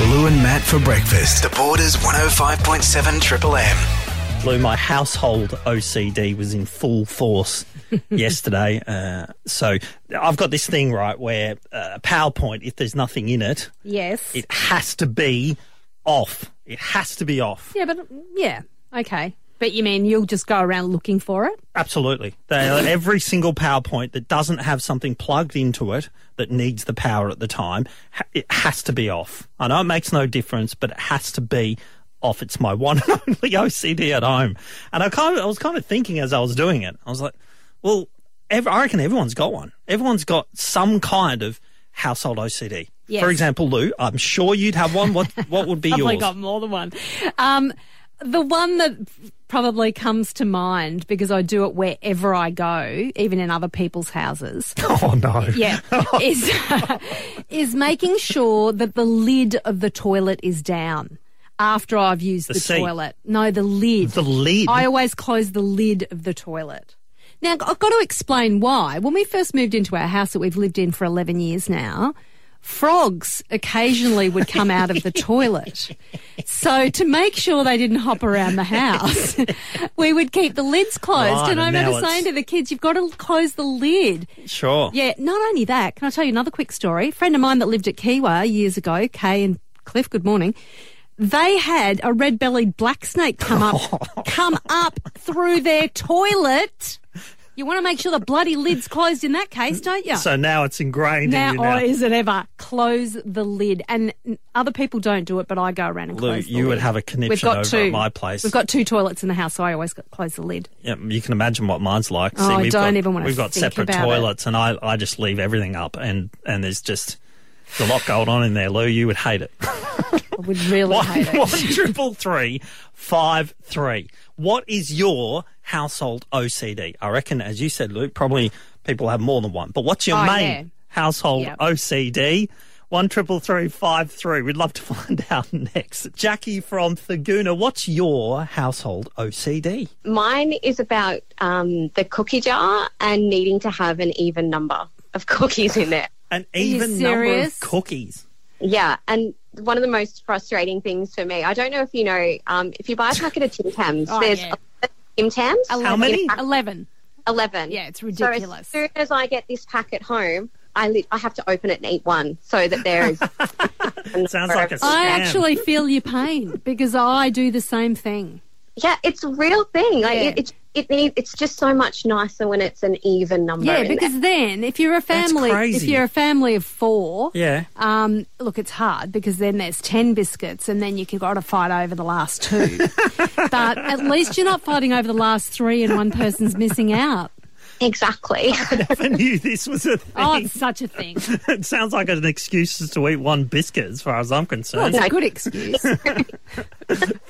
Lou and Matt for breakfast. The Borders 105.7 Triple M. Lou, my household OCD was in full force yesterday. Uh, so I've got this thing, right, where uh, PowerPoint, if there's nothing in it, Yes. it has to be off. It has to be off. yeah, but yeah, okay. But you mean you'll just go around looking for it? Absolutely. They, every single PowerPoint that doesn't have something plugged into it that needs the power at the time, it has to be off. I know it makes no difference, but it has to be off. It's my one and only OCD at home. And I kind of, I was kind of thinking as I was doing it, I was like, well, ev- I reckon everyone's got one. Everyone's got some kind of household OCD. Yes. For example, Lou, I'm sure you'd have one. What what would be yours? I've got more than one. Um, the one that probably comes to mind because I do it wherever I go, even in other people's houses. oh no. Yeah, is is making sure that the lid of the toilet is down after I've used the, seat? toilet. No, the lid. The lid. I always close the lid of the toilet. Now, I've got to explain why. When we first moved into our house that we've lived in for 11 years now, frogs occasionally would come out of the toilet. So, to make sure they didn't hop around the house, we would keep the lids closed. Right, and I remember it's- saying to the kids, you've got to close the lid. Sure. Yeah, not only that, can I tell you another quick story? A friend of mine that lived at Kiewa years ago, Kay and Cliff, good morning. They had a red bellied black snake come up come up through their toilet. You want to make sure the bloody lid's closed in that case, don't you? So now it's ingrained now, in you now. or is it ever? Close the lid. And other people don't do it, but I go around and Lou, close the you would lid. have a conniption We've got over two. at my place. We've got two toilets in the house, so I always close the lid. Yeah, you can imagine what mine's like. Oh, I we've don't got, even wanna We've got separate about it. toilets, and I, I just leave everything up, and and there's just there's a lot going on in there, Lou. You would hate it. I would really One hate it. one triple three five three. What is your household OCD? I reckon, as you said, Luke, probably people have more than one. But what's your Oh, main yeah. household Yep. OCD? One triple three five three. We'd love to find out next. Jackie from Thurgoona, what's your household OCD? Mine is about um, the cookie jar and needing to have an even number of cookies in there. An even number of cookies. Yeah, and one of the most frustrating things for me, I don't know if you know, um, if you buy a packet of Tim Tams, Oh, there's yeah. 11 Tim Tams. How many? 11. 11. Yeah, it's So ridiculous. as soon as I get this packet home, I, li- I have to open it and eat one so that there is. Sounds like a I scam. actually feel your pain because I do the same thing. Yeah, it's a real thing. Like Yeah. it, it, it need, it's just so much nicer when it's an even number. Yeah, because there. then if you're a family, if you're a family of four, Yeah. um, look, it's hard because then there's ten biscuits, and then you have got to fight over the last two. but at least you're not fighting over the last three, and one person's missing out. exactly. I never knew this was a thing. Oh, it's such a thing. it sounds like an excuse just to eat one biscuit, as far as I'm Well, concerned. it's a good excuse.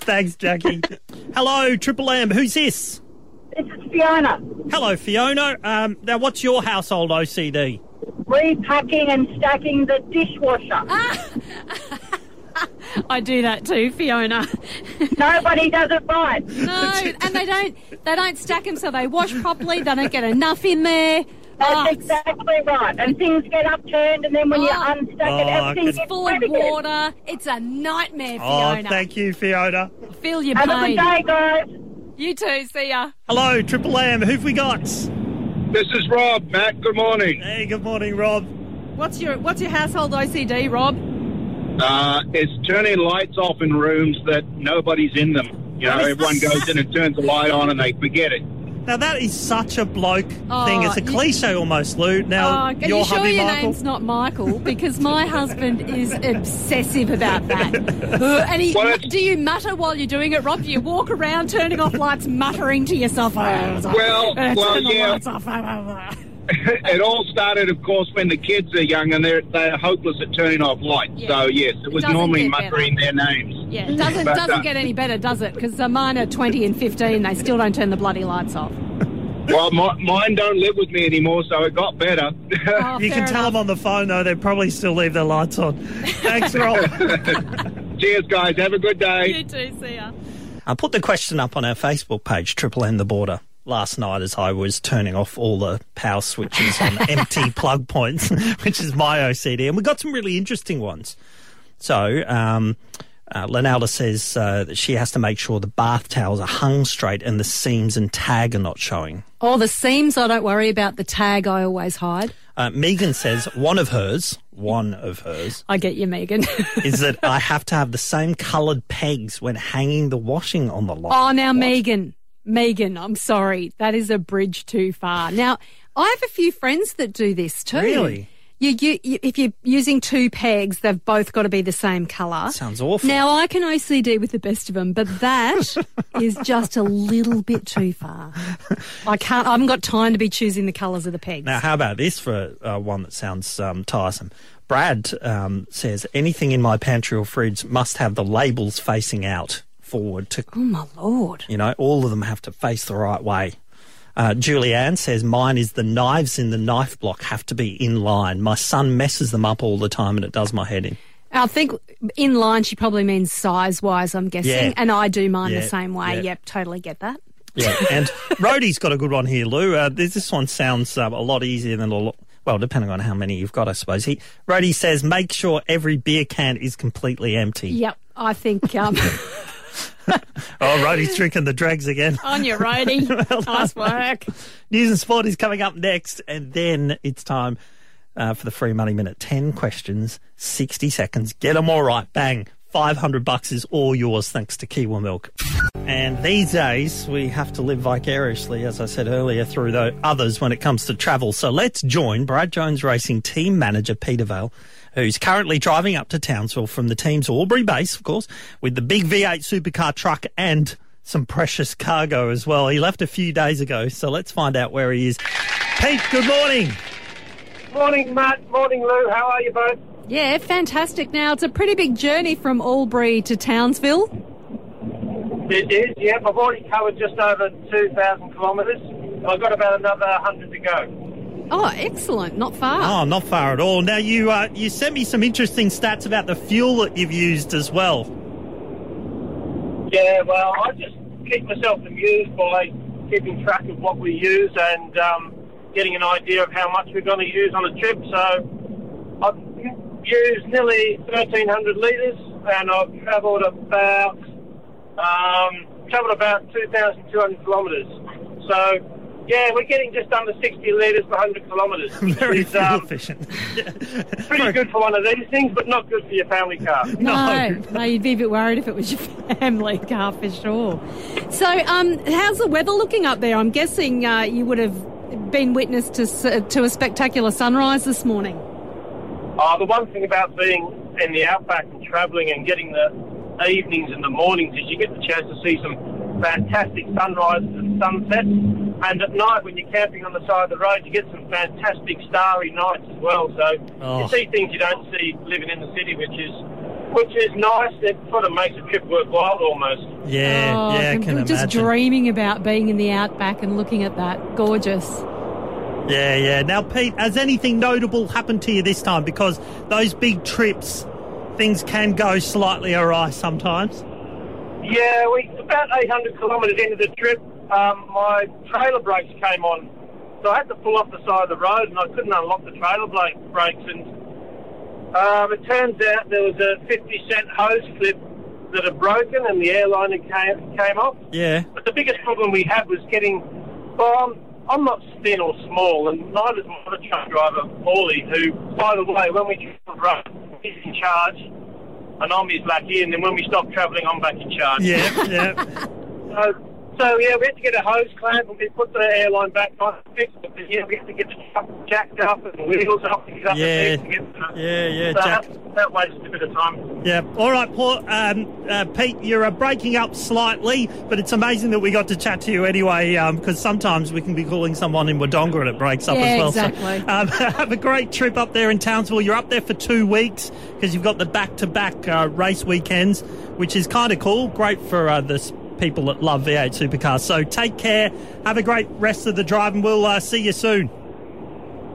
Thanks, Jackie. Hello, Triple M. Who's this? This is Fiona. Hello, Fiona. Um, now, what's your household OCD? Repacking and stacking the dishwasher. I do that too, Fiona. Nobody does it right. No, and they don't. They don't stack them so they wash properly. They don't get enough in there. That's Oh, exactly right. And things get upturned, and then when you Oh. unstack Oh, it, I everything can- full of water. It's a nightmare, Fiona. Oh, Fiona. thank you, Fiona. Feel your Have a good day, guys. You too. See ya. Hello, Triple M. Who've we got? This is Rob, Matt. Good morning. Hey, good morning, Rob. What's your What's your household OCD, Rob? Uh, it's turning lights off in rooms that nobody's in them. You know, everyone goes in and turns the light on and they forget it. Now, that is such a bloke Oh, thing. It's a you- cliche almost, Lou. Now, Oh, are your you sure hubby, your Michael. name's not Michael? Because my husband is obsessive about that. Uh, and he, Well, do you mutter while you're doing it, Rob? Do you walk around turning off lights, muttering to yourself? "Oh. Well, Uh, well, turn the yeah. lights off." it all started, of course, when the kids are young and they're they're hopeless at turning off lights. Yeah. So yes, it was doesn't normally get better. muttering their names. Yeah, it doesn't But, doesn't uh, get any better, does it? Because uh, mine are 20 and 15. They still don't turn the bloody lights off. Well, my, mine don't live with me anymore, so it got better. Oh, You fair can tell them on the phone, though, they probably still leave their lights on. Thanks, Rob. Cheers, guys. Have a good day. You too. See ya. I put the question up on our Facebook page, Triple M the Border, last night as I was turning off all the power switches on empty plug points, which is my OCD. And we got some really interesting ones. So, um, uh, Lenalda says uh, that she has to make sure the bath towels are hung straight and the seams and tag are not showing. Oh, the seams, I don't worry about. The tag, I always hide. Uh, Megan says one of hers, one of hers, I get you, Megan. is that I have to have the same coloured pegs when hanging the washing on the line. Oh, now, Megan, Megan, I'm sorry. That is a bridge too far. Now, I have a few friends that do this too. Really? You, you, you, if you're using two pegs, they've both got to be the same colour. Sounds awful. Now, I can OCD with the best of them, but that is just a little bit too far. I can't, I haven't got time to be choosing the colours of the pegs. Now, how about this for uh, one that sounds um, tiresome? Brad um, says anything in my pantry or fridge must have the labels facing out forward to, oh, my Lord. you know, all of them have to face the right way. Uh, Julianne says mine is the knives in the knife block have to be in line. My son messes them up all the time and it does my head in. I think in line she probably means size wise, I'm guessing. Yeah. And I do mine Yeah, the same way. yeah. Yep, totally get that. Yeah, and Rhodey's got a good one here, Lou. Uh, this, this one sounds um, a lot easier than a lot. Well, depending on how many you've got, I suppose. He, Rhodey says, make sure every beer can is completely empty. Yep, I think um, Oh, Rhodey's drinking the dregs again. on your roadie. nice work. News and sport is coming up next, and then it's time uh, for the free money minute. Ten questions, sixty seconds. Get them all right. Bang. Five hundred bucks is all yours, thanks to Kiewa Milk. And these days, we have to live vicariously, as I said earlier, through the others when it comes to travel. So let's join Brad Jones Racing team manager Peter Vale, who's currently driving up to Townsville from the team's Albury base, of course, with the big V8 supercar truck and some precious cargo as well. He left a few days ago, so let's find out where he is. Pete, good morning. Morning, Matt. Morning, Lou. How are you both? Yeah, fantastic. Now, it's a pretty big journey from Albury to Townsville. It is, yeah. I've already covered just over 2,000 kilometres. I've got about another 100 to go. Oh, excellent. Not far. Oh, not far at all. Now you uh, you sent me some interesting stats about the fuel that you've used as well. Yeah, well, I just keep myself amused by keeping track of what we use and um, getting an idea of how much we're going to use on a trip. So I've used nearly 1,300 litres and I've travelled about um, travelled about 2,200 kilometres. So yeah, we're getting just under 60 litres per 100 kilometres. Very is, fuel um, efficient. pretty good for one of these things, but not good for your family car. No, no, you'd be a bit worried if it was your family car for sure. So, um, how's the weather looking up there? I'm guessing uh, you would have been witness to to a spectacular sunrise this morning. Uh, the one thing about being in the outback and travelling and getting the evenings and the mornings is you get the chance to see some fantastic sunrises and sunsets. And at night, when you're camping on the side of the road, you get some fantastic starry nights as well. So Oh. you see things you don't see living in the city, which is which is nice. It sort of makes a trip worthwhile almost. Yeah, oh, yeah, I I'm can just dreaming about being in the outback and looking at that. Gorgeous. Yeah, yeah. Now, Pete, has anything notable happened to you this time? Because those big trips, things can go slightly awry sometimes. Yeah, we about 800 kilometres into the trip, um, my trailer brakes came on, so I had to pull off the side of the road, and I couldn't unlock the trailer brake brakes. And um, it turns out there was a 50 cent hose clip that had broken, and the airliner came came off. Yeah. But the biggest problem we had was getting. Well, I'm, I'm not thin or small, and neither is my other truck driver, Paulie, who, by the way, when we travel he's in charge, and I'm his lucky, and then when we stop travelling, I'm back in charge. Yeah, yeah. So, so yeah, we had to get a hose clamp and we put the airline back on and fix it. But, yeah, we had to get the truck jacked up and the wheels up to get up Yeah. the to get the, Yeah, yeah, so Jack. that, that wasted a bit of time. Yeah. All right, Paul. Um, uh, Pete, you're uh, breaking up slightly, but it's amazing that we got to chat to you anyway. Because sometimes we can be calling someone in Wodonga and it breaks up Yeah, as well. exactly. So, um, have a great trip up there in Townsville. You're up there for two weeks because you've got the back-to-back uh, race weekends, which is kind of cool. Great for uh, the s- people that love V8 supercars. So take care. Have a great rest of the drive, and we'll uh, see you soon.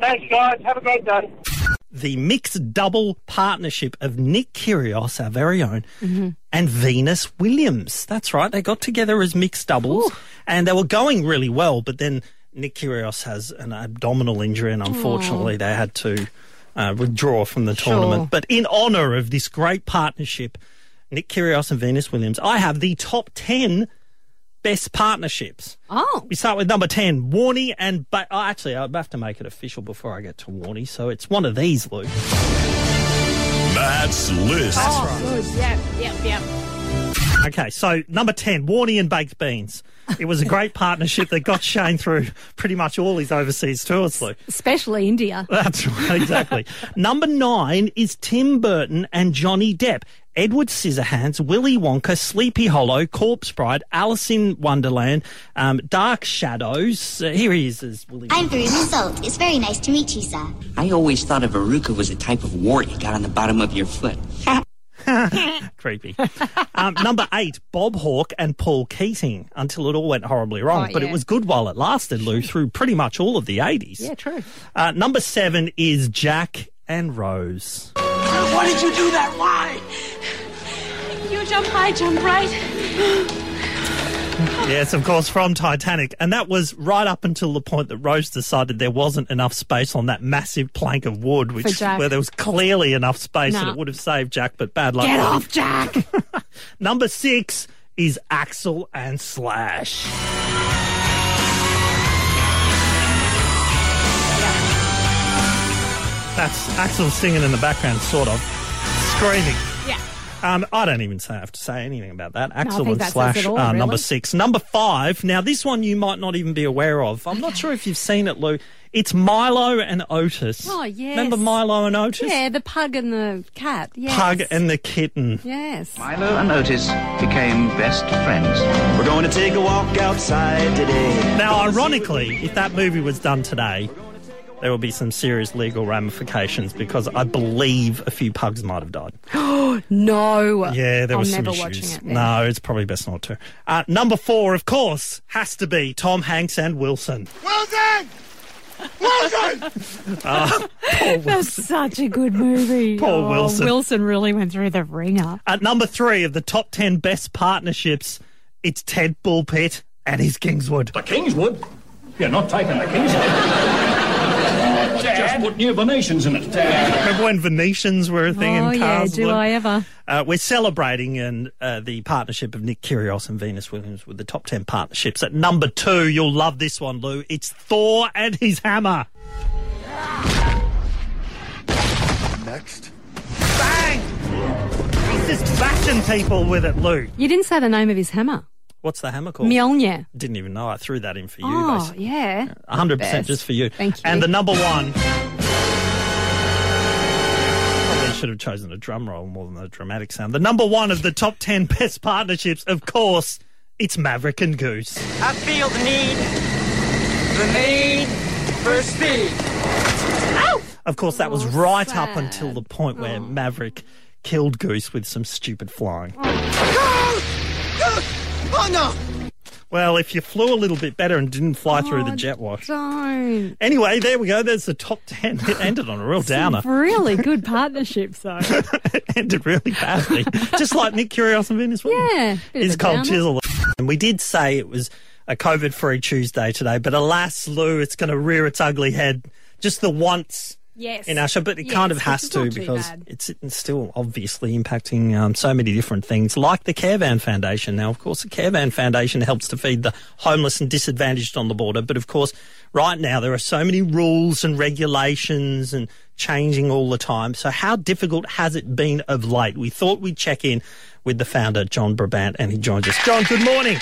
Thanks, guys. Have a great day. the mixed double partnership of Nick Kyrgios, our very own, and Venus Williams. That's right. They got together as mixed doubles and they were going really well, but then Nick Kyrgios has an abdominal injury and unfortunately they had to uh, withdraw from the Sure. tournament. But in honour of this great partnership, Nick Kyrgios and Venus Williams, I have the top 10 best partnerships. Oh, We start with number 10, Warney and... Ba- oh, actually, I have to make it official before I get to Warney, so it's one of these, Luke. Matt's list. Oh, good. Yeah, yeah, yeah. Okay, so number 10, Warney and Baked Beans. It was a great partnership that got Shane through pretty much all his overseas tours, Luke. Especially India. That's right, exactly. Number nine is Tim Burton and Johnny Depp. Edward Scissorhands, Willy Wonka, Sleepy Hollow, Corpse Bride, Alice in Wonderland, um, Dark Shadows. Uh, here he is as Willy I'm Wonka. Veruca Salt. It's very nice to meet you, sir. I always thought a verruca was a type of wart you got on the bottom of your foot. Creepy. um, number eight, Bob Hawke and Paul Keating, until it all went horribly wrong. Oh, But it was good while it lasted, Lou, through pretty much all of the 80s. Yeah, true. Uh, number seven is Jack and Rose. Why did you do that? Why? You jump high, jump right. Yes, of course, from Titanic. And that was right up until the point that Rose decided there wasn't enough space on that massive plank of wood, which where there was clearly enough space Nah. and it would have saved Jack, but bad luck. Get off, Jack. Number six is Axel and Slash. That's Axel singing in the background, sort of screaming. yeah. Um, I don't even say, have to say anything about that. Axel think and that Slash it all, are number six. Number five. Now, this one you might not even be aware of. I'm not sure if you've seen it, Lou. It's Milo and Otis. Oh, yes. Remember Milo and Otis? Yeah, the pug and the cat. Yes. Pug and the kitten. Yes. Milo and Otis became best friends. We're going to take a walk outside today. Now, ironically, if that movie was done today, there will be some serious legal ramifications because I believe a few pugs might have died. Oh no. Yeah, there I'm was some never issues. watching it. then. No, it's probably best not to. Uh, number four, of course, has to be Tom Hanks and Wilson. Wilson, done! Well done! That's such a good movie. Poor Oh, Wilson. Wilson really went through the ringer. At number three of the top 10 best partnerships, it's Ted Bullpitt and his Kingswood. The Kingswood? You're not taking the Kingswood. Just put new Venetians in it. Remember when Venetians were a thing oh, in yeah, do Lou? I ever? Uh, we're celebrating and uh, the partnership of Nick Kyrgios and Venus Williams with the top 10 partnerships. At number two, you'll love this one, Lou. It's Thor and his hammer. Next. Bang! He's just bashing people with it, Lou. You didn't say the name of his hammer. What's the hammer called? Mjolnir. Didn't even know. I threw that in for you, Oh, basically. yeah. 100% just for you. Thank you. And the number one. Probably should have chosen a drum roll more than a dramatic sound. The number one of the top 10 best partnerships, of course, it's Maverick and Goose. I feel the need, the need for speed. Ow! Of course, that was Oh, right up until the point where oh. Maverick killed Goose with some stupid flying. Oh no! Well, if you flew a little bit better and didn't fly through the Oh, jet wash. Don't. Anyway, there we go. There's the top 10. It ended on a real downer. Really good partnership, though. it ended really badly. Just like Nick Kyrgios and Venus Williams. Yeah, It's downer. chisel. And we did say it was a COVID free Tuesday today, but alas, Lou, it's going to rear its ugly head just the once Yes. in our but it Yes, kind of has to because it's, it's still obviously impacting um, so many different things, like the Carevan Foundation. Now, of course, the Carevan Foundation helps to feed the homeless and disadvantaged on the border, but of course, right now there are so many rules and regulations and changing all the time. So, how difficult has it been of late? We thought we'd check in with the founder, John Brabant, and he joins us. John, good morning.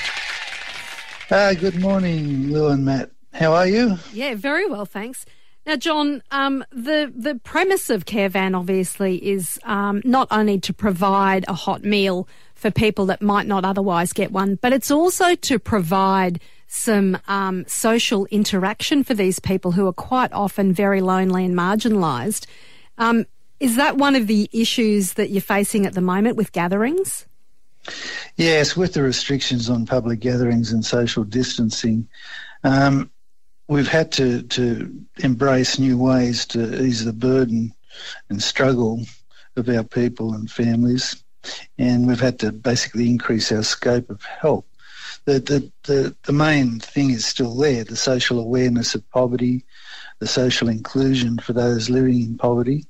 Uh, good morning, Lou and Matt. How are you? Yeah, very well, thanks. Now, John, um, the the premise of Carevan obviously is um, not only to provide a hot meal for people that might not otherwise get one, but it's also to provide some um, social interaction for these people who are quite often very lonely and marginalised. Um, is that one of the issues that you're facing at the moment with gatherings? Yes, with the restrictions on public gatherings and social distancing, um, we've had to, to embrace new ways to ease the burden and struggle of our people and families. And we've had to basically increase our scope of help. The, the, the, the main thing is still there the social awareness of poverty, the social inclusion for those living in poverty.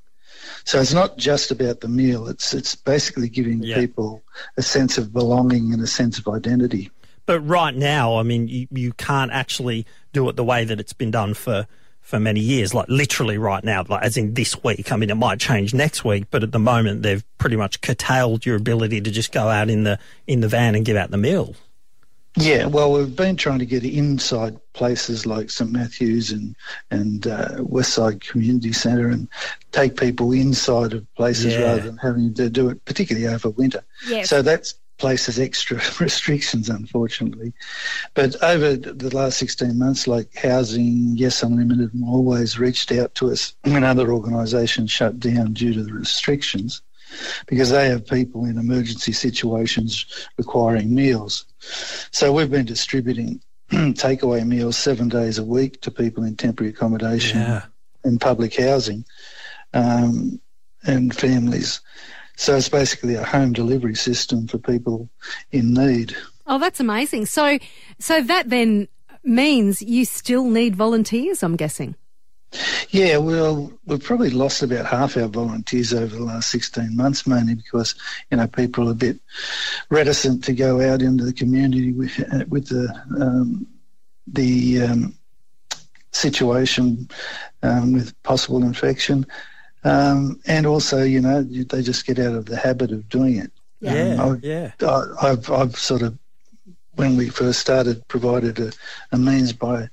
So it's not just about the meal. It's it's basically giving Yeah. people a sense of belonging and a sense of identity. But right now, I mean, you, you can't actually do it the way that it's been done for, for many years, like literally right now, like as in this week. I mean, it might change next week, but at the moment, they've pretty much curtailed your ability to just go out in the in the van and give out the meal. Yeah, well, we've been trying to get inside places like St Matthews and and uh, Westside Community Centre and take people inside of places Yeah. rather than having to do it, particularly over winter. Yes. So that's places extra restrictions, unfortunately. But over the last 16 months, like Housing, Yes Unlimited, Always reached out to us when other organisations shut down due to the restrictions because they have people in emergency situations requiring meals. So we've been distributing takeaway meals seven days a week to people in temporary accommodation Yeah. and public housing um, and families. So it's basically a home delivery system for people in need. Oh, that's amazing. So, so that then means you still need volunteers. I'm guessing. Yeah, well, we've probably lost about half our volunteers over the last 16 months, mainly because, you know, people are a bit reticent to go out into the community with, uh, with the, um, the um, situation um, with possible infection. Um, and also, you know, you- they just get out of the habit of doing it. Yeah, Um, yeah. I, I've, I've sort of, when we first started, provided a, a means by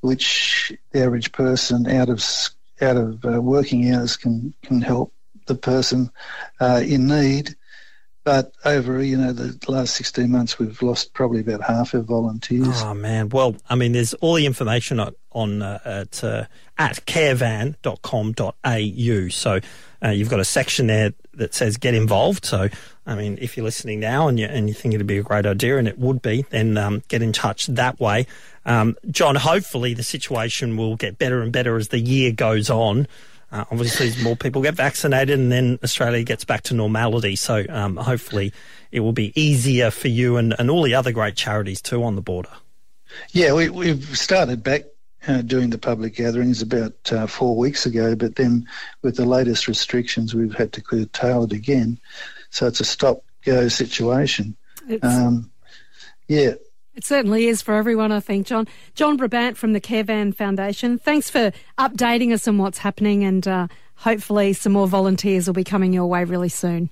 which the average person out of out of uh, working hours can can help the person uh, in need. But over you know the last sixteen months, we've lost probably about half our volunteers. Oh man, well, I mean, there's all the information on, on uh, at uh, at carevan.com.au. So uh, you've got a section there that says get involved. So I mean, if you're listening now and you and you think it'd be a great idea, and it would be, then um, get in touch that way. Um, John, hopefully the situation will get better and better as the year goes on. Uh, obviously, as more people get vaccinated, and then Australia gets back to normality. So um, hopefully, it will be easier for you and, and all the other great charities too on the border. Yeah, we, we've started back uh, doing the public gatherings about uh, four weeks ago, but then with the latest restrictions, we've had to curtail it again. So it's a stop go situation. Um, yeah, It certainly is for everyone, I think, John. John Brabant from the Carevan Foundation. Thanks for updating us on what's happening, and uh, hopefully, some more volunteers will be coming your way really soon.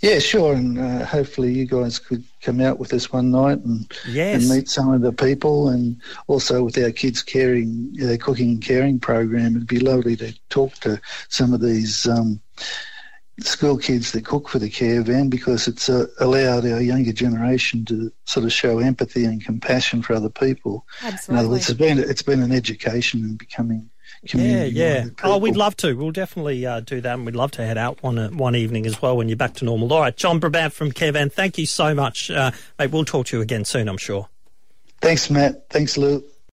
Yeah, sure, and uh, hopefully you guys could come out with us one night and Yes. and meet some of the people, and also with our kids caring, uh, cooking and caring program. It'd be lovely to talk to some of these um, school kids that cook for the Carevan because it's uh, allowed our younger generation to sort of show empathy and compassion for other people. Absolutely. In other words, it's been it's been an education in becoming Yeah, community. yeah. Yeah. Oh, we'd love to. We'll definitely uh, do that, and we'd love to head out one uh, one evening as well when you're back to normal. All right, John Brabant from Carevan, thank you so much, uh, mate. We'll talk to you again soon, I'm sure. Thanks, Matt. Thanks, Lou.